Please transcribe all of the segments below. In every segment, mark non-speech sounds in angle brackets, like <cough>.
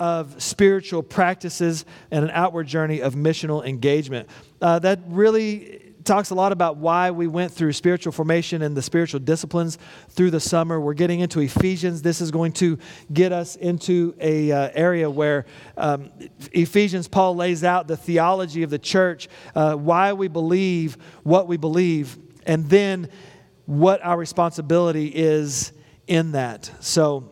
of spiritual practices and an outward journey of missional engagement. Uh, that really talks a lot about why we went through spiritual formation and the spiritual disciplines through the summer. We're getting into Ephesians. This is going to get us into a uh, area where um, Ephesians Paul lays out the theology of the church, uh, why we believe what we believe, and then what our responsibility is in that. So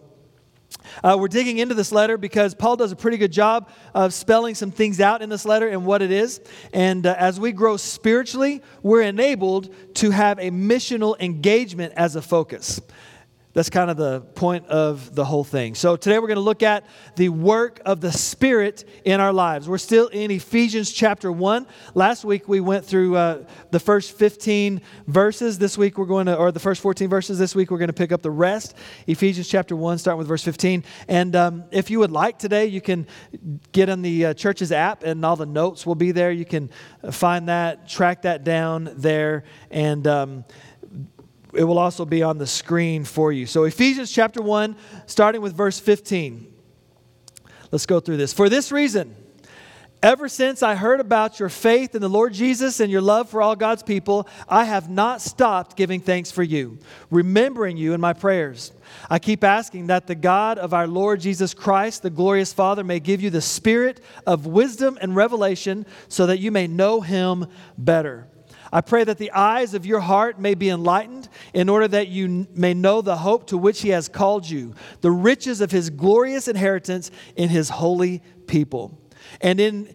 uh, we're digging into this letter because Paul does a pretty good job of spelling some things out in this letter and what it is. And uh, as we grow spiritually, we're enabled to have a missional engagement as a focus. That's kind of the point of the whole thing. So today we're going to look at the work of the Spirit in our lives. We're still in Ephesians chapter 1. Last week we went through uh, the first 15 verses. This week we're going to, or the first 14 verses. This week we're going to pick up the rest. Ephesians chapter 1, starting with verse 15. And um, if you would like today, you can get on the uh, church's app and all the notes will be there. You can find that, track that down there. And, um, it will also be on the screen for you. So, Ephesians chapter 1, starting with verse 15. Let's go through this. For this reason, ever since I heard about your faith in the Lord Jesus and your love for all God's people, I have not stopped giving thanks for you, remembering you in my prayers. I keep asking that the God of our Lord Jesus Christ, the glorious Father, may give you the spirit of wisdom and revelation so that you may know him better I pray that the eyes of your heart may be enlightened in order that you may know the hope to which he has called you, the riches of his glorious inheritance in his holy people. And in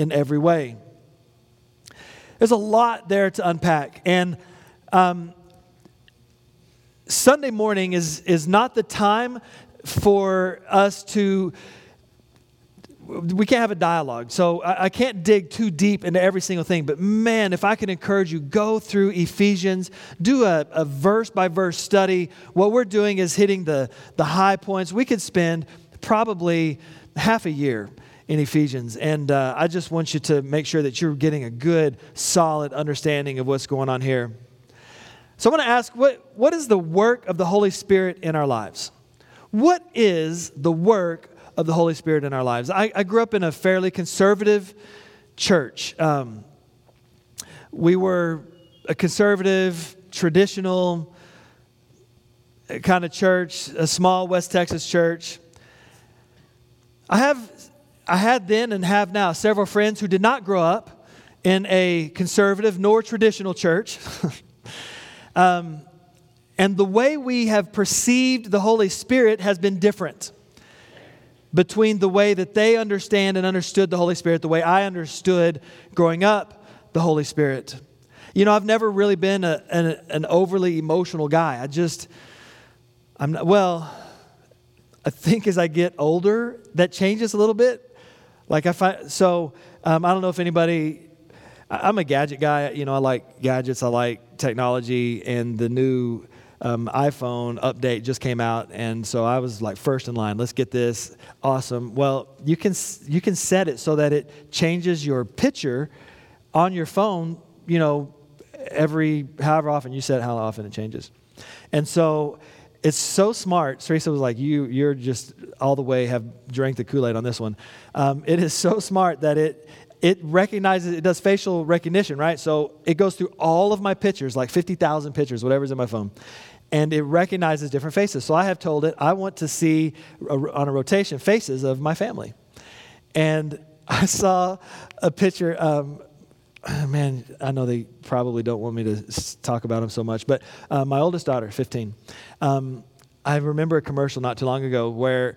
in every way. There's a lot there to unpack. And um, Sunday morning is, is not the time for us to we can't have a dialogue. So I, can't dig too deep into every single thing. But man, if I can encourage you, go through Ephesians, do a, a verse by verse study. What we're doing is hitting the, the high points. We could spend probably half a year in Ephesians. And uh, I just want you to make sure that you're getting a good, solid understanding of what's going on here. So I want to ask what, what is the work of the Holy Spirit in our lives? What is the work of the Holy Spirit in our lives? I, I grew up in a fairly conservative church. Um, we were a conservative, traditional kind of church, a small West Texas church. I have I had then and have now several friends who did not grow up in a conservative nor traditional church. <laughs> um, and the way we have perceived the Holy Spirit has been different between the way that they understand and understood the Holy Spirit, the way I understood growing up the Holy Spirit. You know, I've never really been a, an, an overly emotional guy. I just, I'm not, well, I think as I get older, that changes a little bit. Like I find so um, I don't know if anybody. I'm a gadget guy. You know, I like gadgets. I like technology, and the new um, iPhone update just came out, and so I was like first in line. Let's get this awesome. Well, you can you can set it so that it changes your picture on your phone. You know, every however often you set how often it changes, and so it's so smart. Teresa was like, "You, you're just all the way have drank the Kool Aid on this one." Um, it is so smart that it it recognizes it does facial recognition, right? So it goes through all of my pictures, like fifty thousand pictures, whatever's in my phone, and it recognizes different faces. So I have told it I want to see on a rotation faces of my family, and <laughs> I saw a picture. Um, <clears throat> man, I know they probably don't want me to talk about them so much, but uh, my oldest daughter, 15, um, I remember a commercial not too long ago where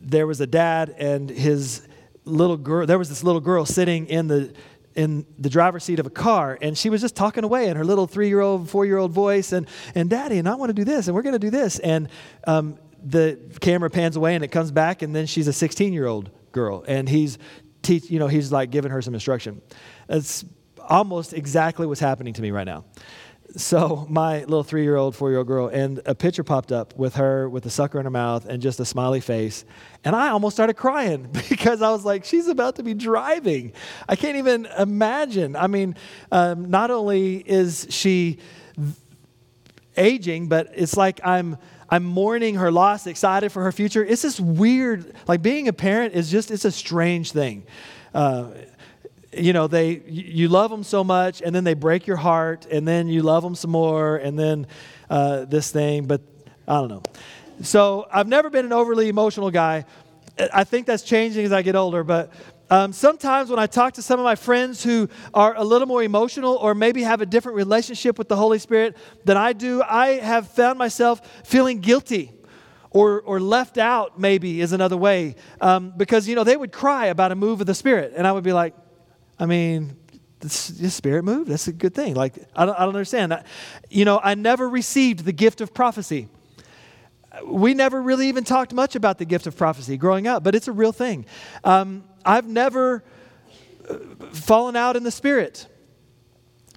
there was a dad and his little girl, there was this little girl sitting in the in the driver's seat of a car and she was just talking away in her little three-year-old four-year-old voice and and daddy and i want to do this and we're going to do this and um, the camera pans away and it comes back, and then she's a 16 year old girl, and he's teach, you know, he's like giving her some instruction. It's almost exactly what's happening to me right now. So my little three-year-old, four-year-old girl, and a picture popped up with her with a sucker in her mouth and just a smiley face, and I almost started crying <laughs> because I was like, she's about to be driving. I can't even imagine. I mean, um, not only is she aging, but it's like I'm I'm mourning her loss, excited for her future. It's this weird, like being a parent is just, it's a strange thing. Uh, you know, they, you love them so much, and then they break your heart, and then you love them some more, and then uh, this thing, but I don't know. So I've never been an overly emotional guy. I think that's changing as I get older, but um, sometimes when I talk to some of my friends who are a little more emotional or maybe have a different relationship with the Holy Spirit than I do, I have found myself feeling guilty or, or left out, maybe is another way. Um, because, you know, they would cry about a move of the Spirit. And I would be like, I mean, the Spirit moved. That's a good thing. Like, I don't, I don't understand. I, you know, I never received the gift of prophecy we never really even talked much about the gift of prophecy growing up, but it's a real thing. Um, I've never uh, fallen out in the spirit.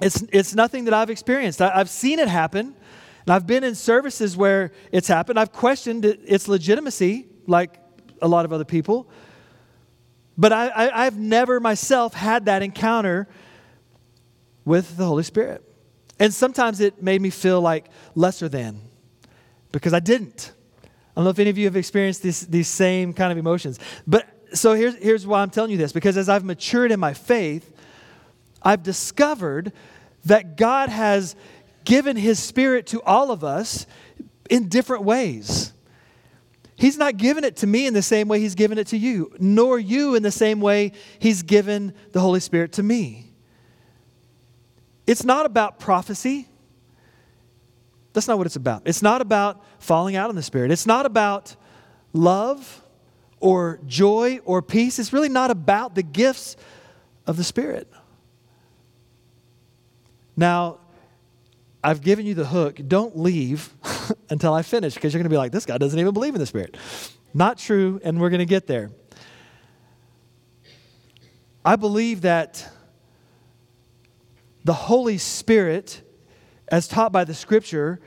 It's, it's nothing that I've experienced. I, have seen it happen, and I've been in services where it's happened. I've questioned its legitimacy, like a lot of other people. But I, I, I've never myself had that encounter with the Holy Spirit. And sometimes it made me feel like lesser than because I didn't. I don't know if any of you have experienced this, these same kind of emotions. But so here's, here's why I'm telling you this because as I've matured in my faith, I've discovered that God has given His Spirit to all of us in different ways. He's not given it to me in the same way He's given it to you, nor you in the same way He's given the Holy Spirit to me. It's not about prophecy. That's not what it's about. It's not about falling out in the Spirit. It's not about love or joy or peace. It's really not about the gifts of the Spirit. Now, I've given you the hook. Don't leave <laughs> until I finish because you're going to be like, this guy doesn't even believe in the Spirit. Not true, and we're going to get there. I believe that the Holy Spirit as taught by the scripture,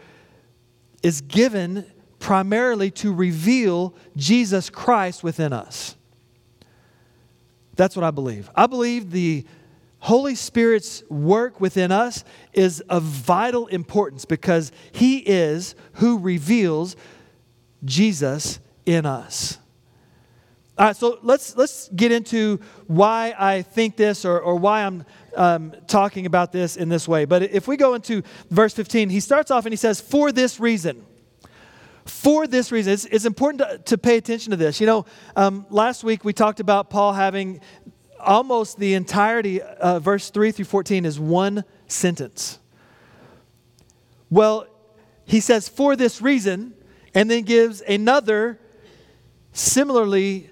is given primarily to reveal Jesus Christ within us. That's what I believe. I believe the Holy Spirit's work within us is of vital importance because He is who reveals Jesus in us. All right, so let's, let's get into why I think this or, or why I'm um, talking about this in this way. But if we go into verse 15, he starts off and he says, For this reason. For this reason. It's, it's important to, to, pay attention to this. You know, um, last week we talked about Paul having almost the entirety, uh, verse 3 through 14 is one sentence. Well, he says, For this reason, and then gives another similarly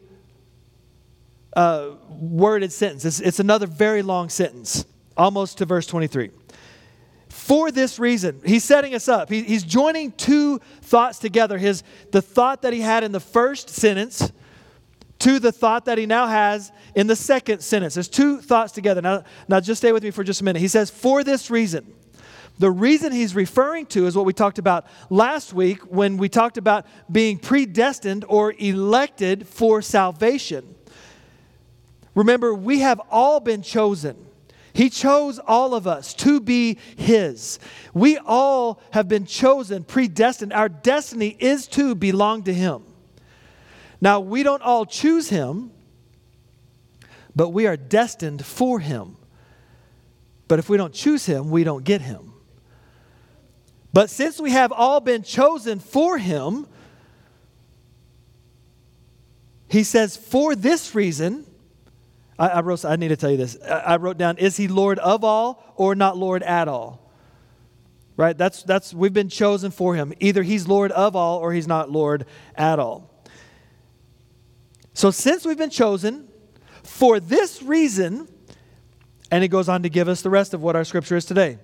uh, worded sentence. It's, it's another very long sentence, almost to verse 23. For this reason, he's setting us up. He, he's joining two thoughts together. His, the thought that he had in the first sentence to the thought that he now has in the second sentence. There's two thoughts together. Now, now just stay with me for just a minute. He says, For this reason. The reason he's referring to is what we talked about last week when we talked about being predestined or elected for salvation. Remember, we have all been chosen. He chose all of us to be His. We all have been chosen, predestined. Our destiny is to belong to Him. Now, we don't all choose Him, but we are destined for Him. But if we don't choose Him, we don't get Him. But since we have all been chosen for Him, He says, for this reason, I, I, wrote, I need to tell you this. I, I wrote down, is he Lord of all or not Lord at all? Right? That's, that's, we've been chosen for him. Either he's Lord of all or he's not Lord at all. So since we've been chosen, for this reason, and he goes on to give us the rest of what our scripture is today.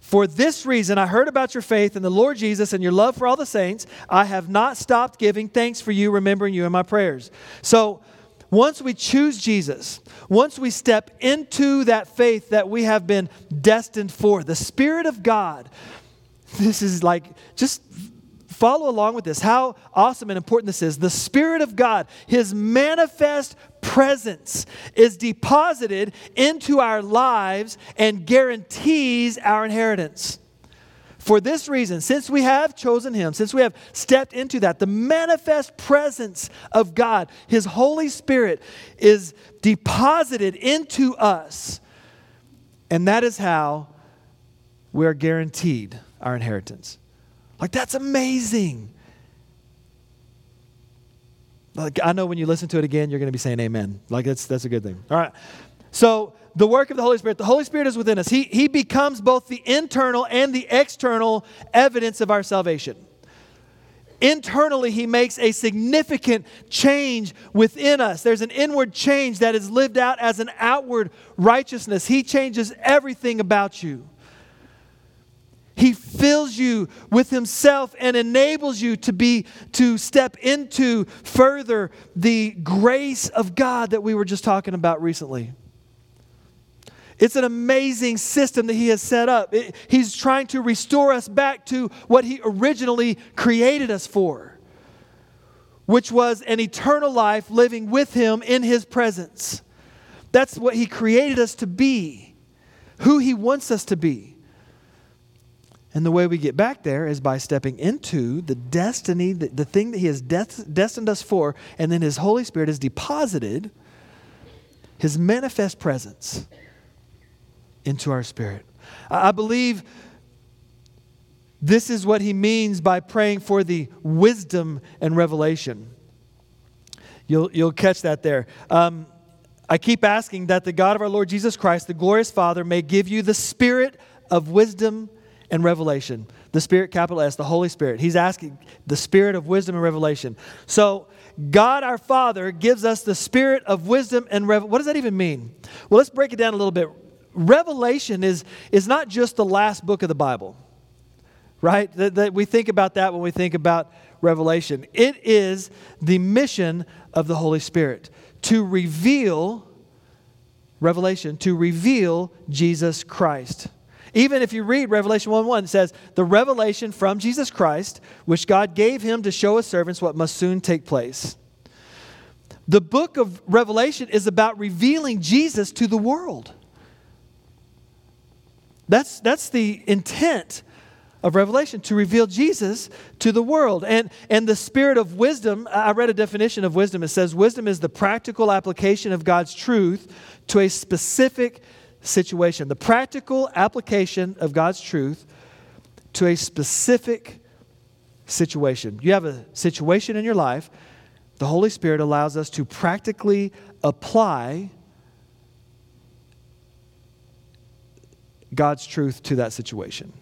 For this reason, I heard about your faith in the Lord Jesus and your love for all the saints. I have not stopped giving thanks for you, remembering you in my prayers. So, once we choose Jesus, once we step into that faith that we have been destined for, the Spirit of God, this is like, just follow along with this, how awesome and important this is. The Spirit of God, His manifest presence, is deposited into our lives and guarantees our inheritance. For this reason, since we have chosen Him, since we have stepped into that, the manifest presence of God, His Holy Spirit, is deposited into us. And that is how we are guaranteed our inheritance. Like, that's amazing. Like, I know when you listen to it again, you're going to be saying amen. Like, that's, that's a good thing. All right. So, the work of the Holy Spirit. The Holy Spirit is within us. He, he becomes both the internal and the external evidence of our salvation. Internally, He makes a significant change within us. There's an inward change that is lived out as an outward righteousness. He changes everything about you. He fills you with himself and enables you to be to step into further the grace of God that we were just talking about recently. It's an amazing system that he has set up. It, he's trying to restore us back to what he originally created us for, which was an eternal life living with him in his presence. That's what he created us to be, who he wants us to be. And the way we get back there is by stepping into the destiny, the, the thing that He has destined us for, and then His Holy Spirit has deposited His manifest presence into our spirit. I believe this is what he means by praying for the wisdom and revelation. You'll, you'll catch that there. Um, I keep asking that the God of our Lord Jesus Christ, the glorious Father, may give you the spirit of wisdom and revelation. The Spirit, capital S, the Holy Spirit. He's asking the Spirit of wisdom and revelation. So, God our Father gives us the Spirit of wisdom and revelation. What does that even mean? Well, let's break it down a little bit. Revelation is, is not just the last book of the Bible, right? That, that we think about that when we think about Revelation. It is the mission of the Holy Spirit to reveal, revelation, to reveal Jesus Christ. Even if you read Revelation 1 1, it says, The revelation from Jesus Christ, which God gave him to show his servants what must soon take place. The book of Revelation is about revealing Jesus to the world. That's, that's the intent of Revelation, to reveal Jesus to the world. And, and the spirit of wisdom, I read a definition of wisdom. It says, Wisdom is the practical application of God's truth to a specific situation, the practical application of God's truth to a specific situation. You have a situation in your life, the Holy Spirit allows us to practically apply God's truth to that situation.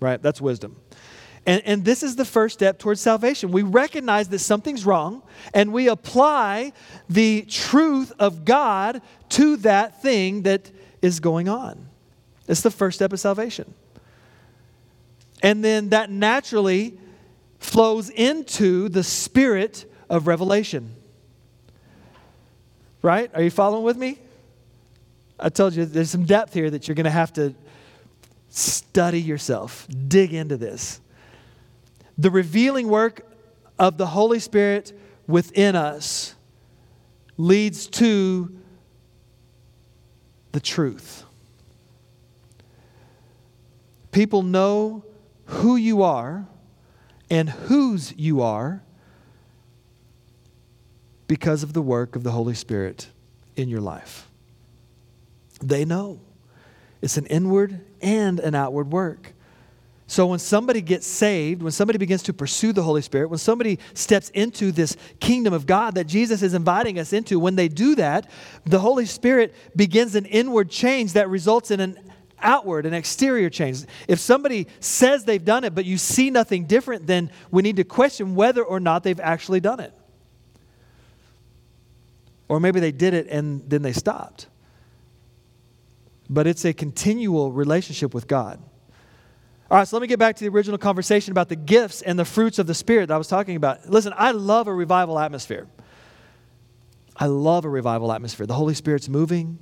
Right? That's wisdom. And, and this is the first step towards salvation. We recognize that something's wrong and we apply the truth of God to that thing that is going on. It's the first step of salvation. And then that naturally flows into the spirit of revelation. Right? Are you following with me? I told you there's some depth here that you're going to have to study yourself, dig into this. The revealing work of the Holy Spirit within us leads to the truth. People know who you are and whose you are because of the work of the Holy Spirit in your life. They know. It's an inward and an outward work. So when somebody gets saved, when somebody begins to pursue the Holy Spirit, when somebody steps into this kingdom of God that Jesus is inviting us into, when they do that, the Holy Spirit begins an inward change that results in an outward, an exterior change. If somebody says they've done it, but you see nothing different, then we need to question whether or not they've actually done it. Or maybe they did it and then they stopped. But it's a continual relationship with God. All right, so let me get back to the original conversation about the gifts and the fruits of the Spirit that I was talking about. Listen, I love a revival atmosphere. I love a revival atmosphere. The Holy Spirit's moving,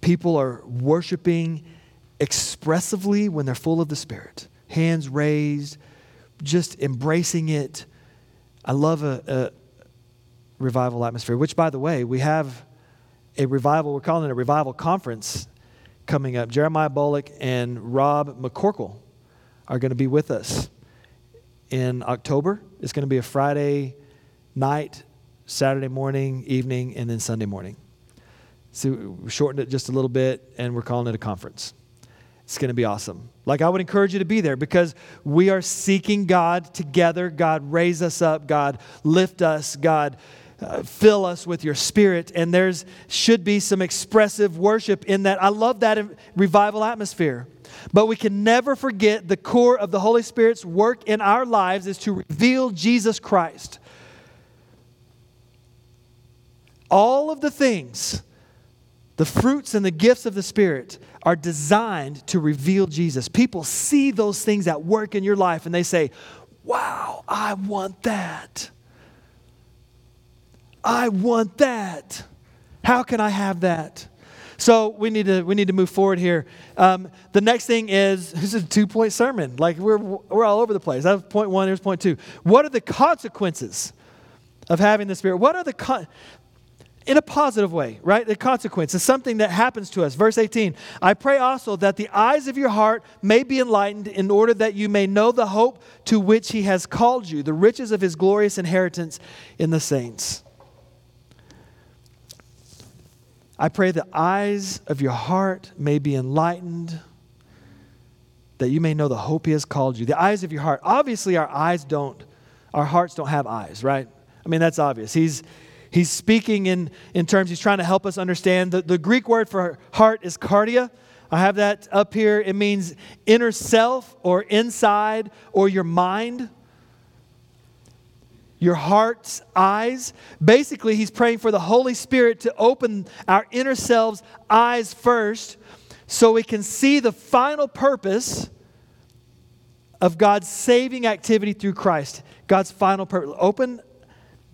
people are worshiping expressively when they're full of the Spirit, hands raised, just embracing it. I love a, a revival atmosphere, which, by the way, we have a revival, we're calling it a revival conference coming up. Jeremiah Bullock and Rob McCorkle are going to be with us in October. It's going to be a Friday night, Saturday morning, evening, and then Sunday morning. So we shortened it just a little bit, and we're calling it a conference. It's going to be awesome. Like, I would encourage you to be there because we are seeking God together. God, raise us up. God, lift us. God, uh, fill us with your spirit. And there's should be some expressive worship in that. I love that revival atmosphere. But we can never forget the core of the Holy Spirit's work in our lives is to reveal Jesus Christ. All of the things, the fruits and the gifts of the Spirit, are designed to reveal Jesus. People see those things at work in your life and they say, Wow, I want that. I want that. How can I have that? So we need to we need to move forward here. Um, the next thing is <laughs> this is a two point sermon. Like we're we're all over the place. That's point one. Here's point two. What are the consequences of having the Spirit? What are the con- in a positive way, right? The consequence is something that happens to us. Verse 18 I pray also that the eyes of your heart may be enlightened in order that you may know the hope to which he has called you, the riches of his glorious inheritance in the saints. I pray the eyes of your heart may be enlightened, that you may know the hope He has called you. The eyes of your heart. Obviously, our eyes don't, our hearts don't have eyes, right? I mean, that's obvious. He's, he's speaking in, in terms, he's trying to help us understand. The, the Greek word for heart is cardia. I have that up here. It means inner self or inside or your mind your heart's eyes. Basically, he's praying for the Holy Spirit to open our inner selves' eyes first so we can see the final purpose of God's saving activity through Christ. God's final purpose. Open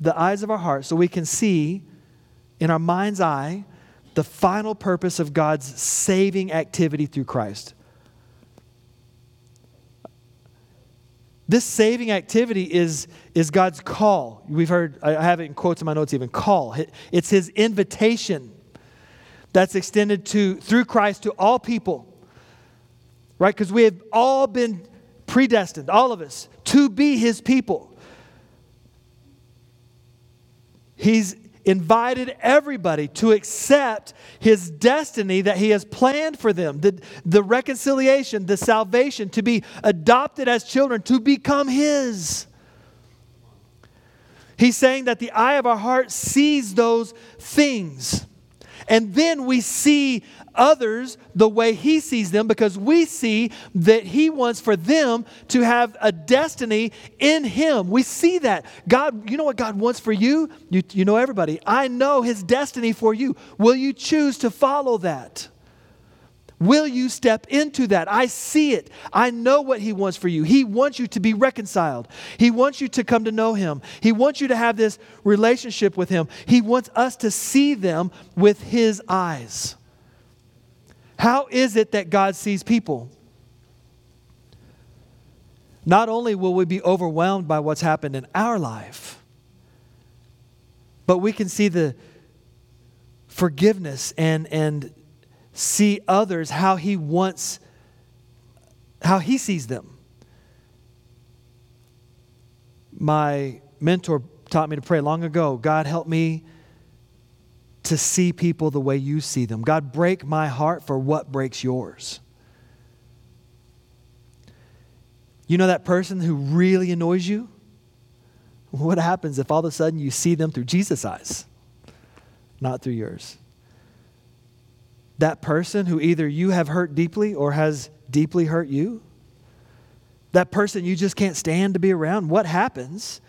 the eyes of our heart so we can see in our mind's eye the final purpose of God's saving activity through Christ. This saving activity is, is God's call. We've heard, I have it in quotes in my notes even, call. It's his invitation that's extended to through Christ to all people. Right? Because we have all been predestined, all of us, to be his people. He's invited everybody to accept his destiny that he has planned for them the, the reconciliation, the salvation, to be adopted as children, to become his. He's saying that the eye of our heart sees those things. And then we see others the way He sees them because we see that He wants for them to have a destiny in Him. We see that. God, you know what God wants for you? You, you know everybody. I know His destiny for you. Will you choose to follow that? Will you step into that? I see it. I know what He wants for you. He wants you to be reconciled. He wants you to come to know Him. He wants you to have this relationship with Him. He wants us to see them with His eyes. How is it that God sees people? Not only will we be overwhelmed by what's happened in our life, but we can see the forgiveness and, and see others how he wants, how he sees them. My mentor taught me to pray long ago God, help me to see people the way you see them. God, break my heart for what breaks yours. You know that person who really annoys you? What happens if all of a sudden you see them through Jesus' eyes, not through yours? That person who either you have hurt deeply or has deeply hurt you? That person you just can't stand to be around? What happens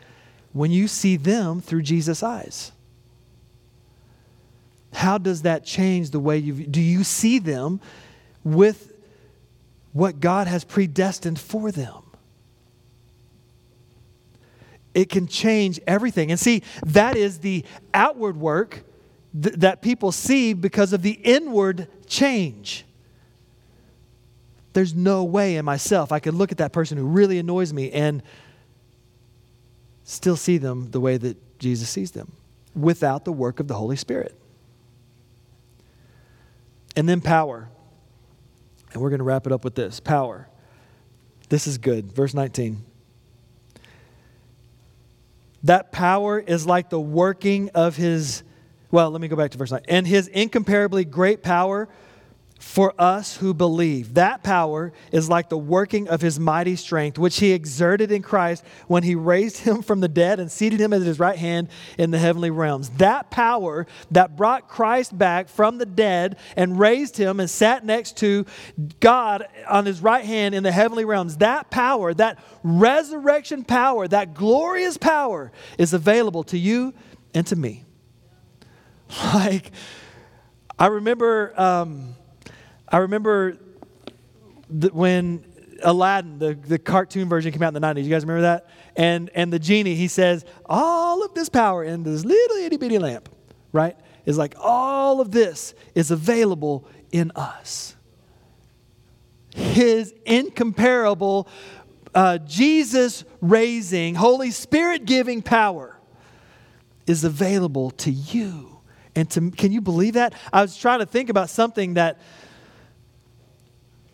when you see them through Jesus' eyes? How does that change the way you do you see them with what God has predestined for them. It can change everything. And see, that is the outward work th- that people see because of the inward change. There's no way in myself I could look at that person who really annoys me and still see them the way that Jesus sees them without the work of the Holy Spirit. And then power. And we're going to wrap it up with this power. This is good. Verse 19. That power is like the working of his, well, let me go back to verse 9. And his incomparably great power for us who believe. That power is like the working of his mighty strength, which he exerted in Christ when he raised him from the dead and seated him at his right hand in the heavenly realms. That power that brought Christ back from the dead and raised him and sat next to God on his right hand in the heavenly realms, that power, that resurrection power, that glorious power is available to you and to me. <laughs> Like, I remember. Um, I remember when Aladdin, the, the cartoon version came out in the 90s. You guys remember that? And, and the genie, he says, all of this power in this little itty bitty lamp, right? Is like all of this is available in us. His incomparable uh, Jesus raising, Holy Spirit giving power is available to you. And to, can you believe that? I was trying to think about something that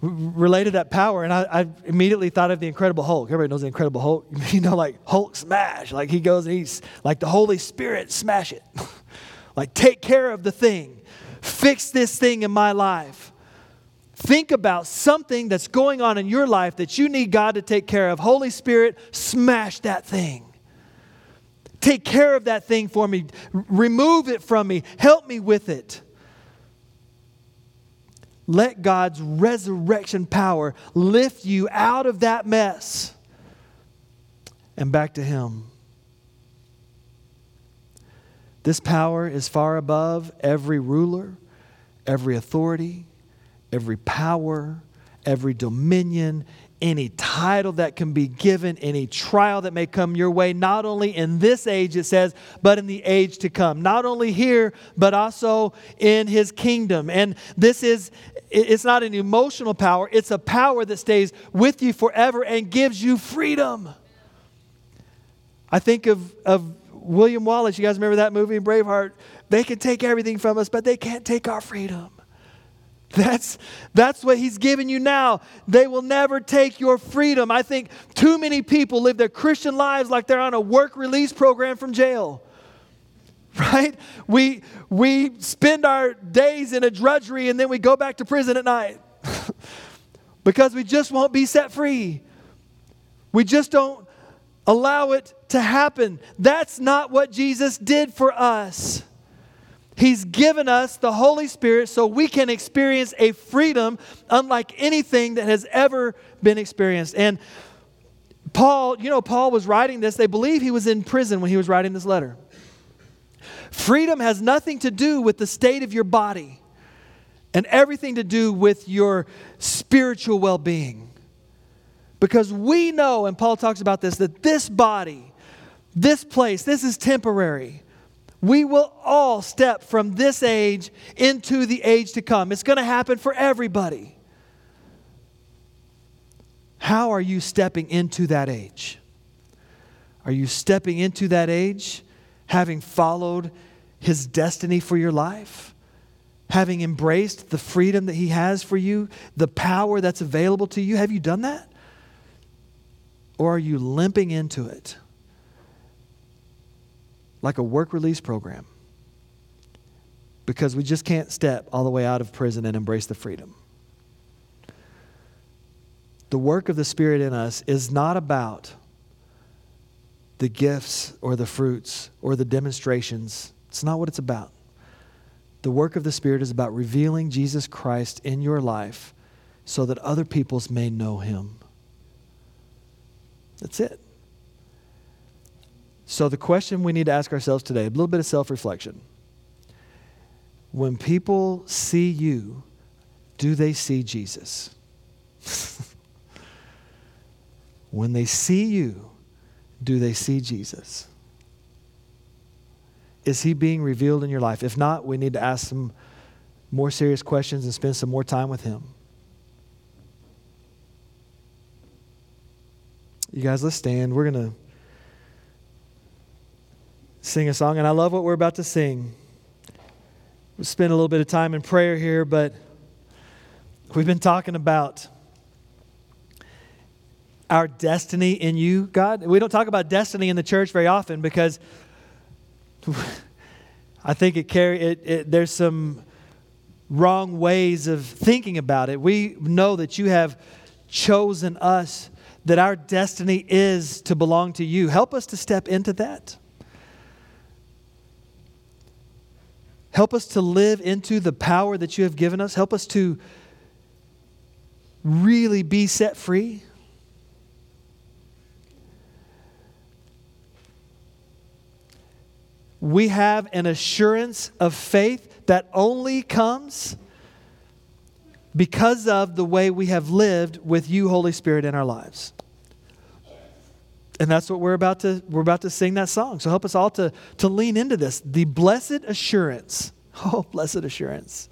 related that power, and I, I, immediately thought of the Incredible Hulk. Everybody knows the Incredible Hulk. <laughs> You know, like Hulk smash. Like he goes and he's like the Holy Spirit smash it. <laughs> like take care of the thing, fix this thing in my life. Think about something that's going on in your life that you need God to take care of. Holy Spirit, smash that thing. Take care of that thing for me. remove it from me. Help me with it. Let God's resurrection power lift you out of that mess and back to Him. This power is far above every ruler, every authority, every power, every dominion, any title that can be given, any trial that may come your way, not only in this age, it says, but in the age to come. Not only here, but also in his kingdom. And this is, it's not an emotional power, it's a power that stays with you forever and gives you freedom. I think of, of William Wallace. You guys remember that movie, Braveheart? They can take everything from us, but they can't take our freedom. That's, that's what he's given you now. They will never take your freedom. I think too many people live their Christian lives like they're on a work release program from jail. <laughs> Right? We, we spend our days in a drudgery and then we go back to prison at night <laughs> because we just won't be set free. We just don't allow it to happen. That's not what Jesus did for us. He's given us the Holy Spirit so we can experience a freedom unlike anything that has ever been experienced. And Paul, you know, Paul was writing this. They believe he was in prison when he was writing this letter. Freedom has nothing to do with the state of your body and everything to do with your spiritual well being. Because we know, and Paul talks about this, that this body, this place, this is temporary. We will all step from this age into the age to come. It's going to happen for everybody. How are you stepping into that age? Are you stepping into that age having followed his destiny for your life? Having embraced the freedom that he has for you, the power that's available to you? Have you done that? Or are you limping into it? Like a work release program because we just can't step all the way out of prison and embrace the freedom. The work of the Spirit in us is not about the gifts or the fruits or the demonstrations. It's not what it's about. The work of the Spirit is about revealing Jesus Christ in your life so that other peoples may know him. That's it. So, the question we need to ask ourselves today a little bit of self reflection. When people see you, do they see Jesus? <laughs> when they see you, do they see Jesus? Is he being revealed in your life? If not, we need to ask some more serious questions and spend some more time with him. You guys, let's stand. We're going to sing a song, and I love what we're about to sing. We'll spend a little bit of time in prayer here, but we've been talking about our destiny in you, God. We don't talk about destiny in the church very often because <laughs> I think it carry it, it, there's some wrong ways of thinking about it. We know that you have chosen us, that our destiny is to belong to you. Help us to step into that. Help us to live into the power that you have given us. Help us to really be set free. we have an assurance of faith that only comes because of the way we have lived with you, Holy Spirit, in our lives. And that's what we're about to we're about to sing that song. So help us all to, to lean into this. The blessed assurance, <laughs> oh blessed assurance,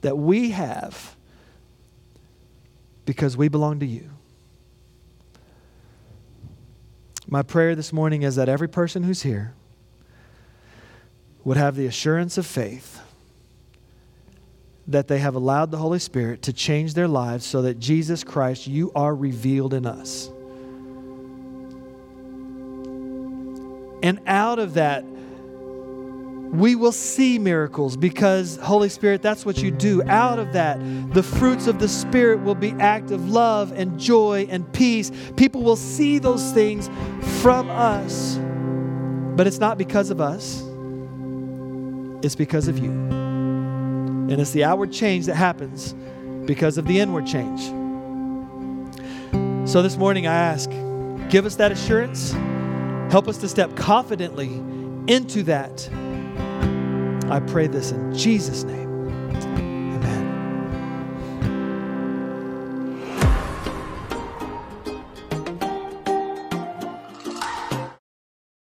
that we have because we belong to you. My prayer this morning is that every person who's here would have the assurance of faith that they have allowed the Holy Spirit to change their lives so that Jesus Christ, you are revealed in us. And out of that, we will see miracles because, Holy Spirit, that's what you do. Out of that, the fruits of the Spirit will be act of love and joy and peace. People will see those things from us, but it's not because of us. It's because of you. And it's the outward change that happens because of the inward change. So this morning I ask, give us that assurance. Help us to step confidently into that. I pray this in Jesus' name.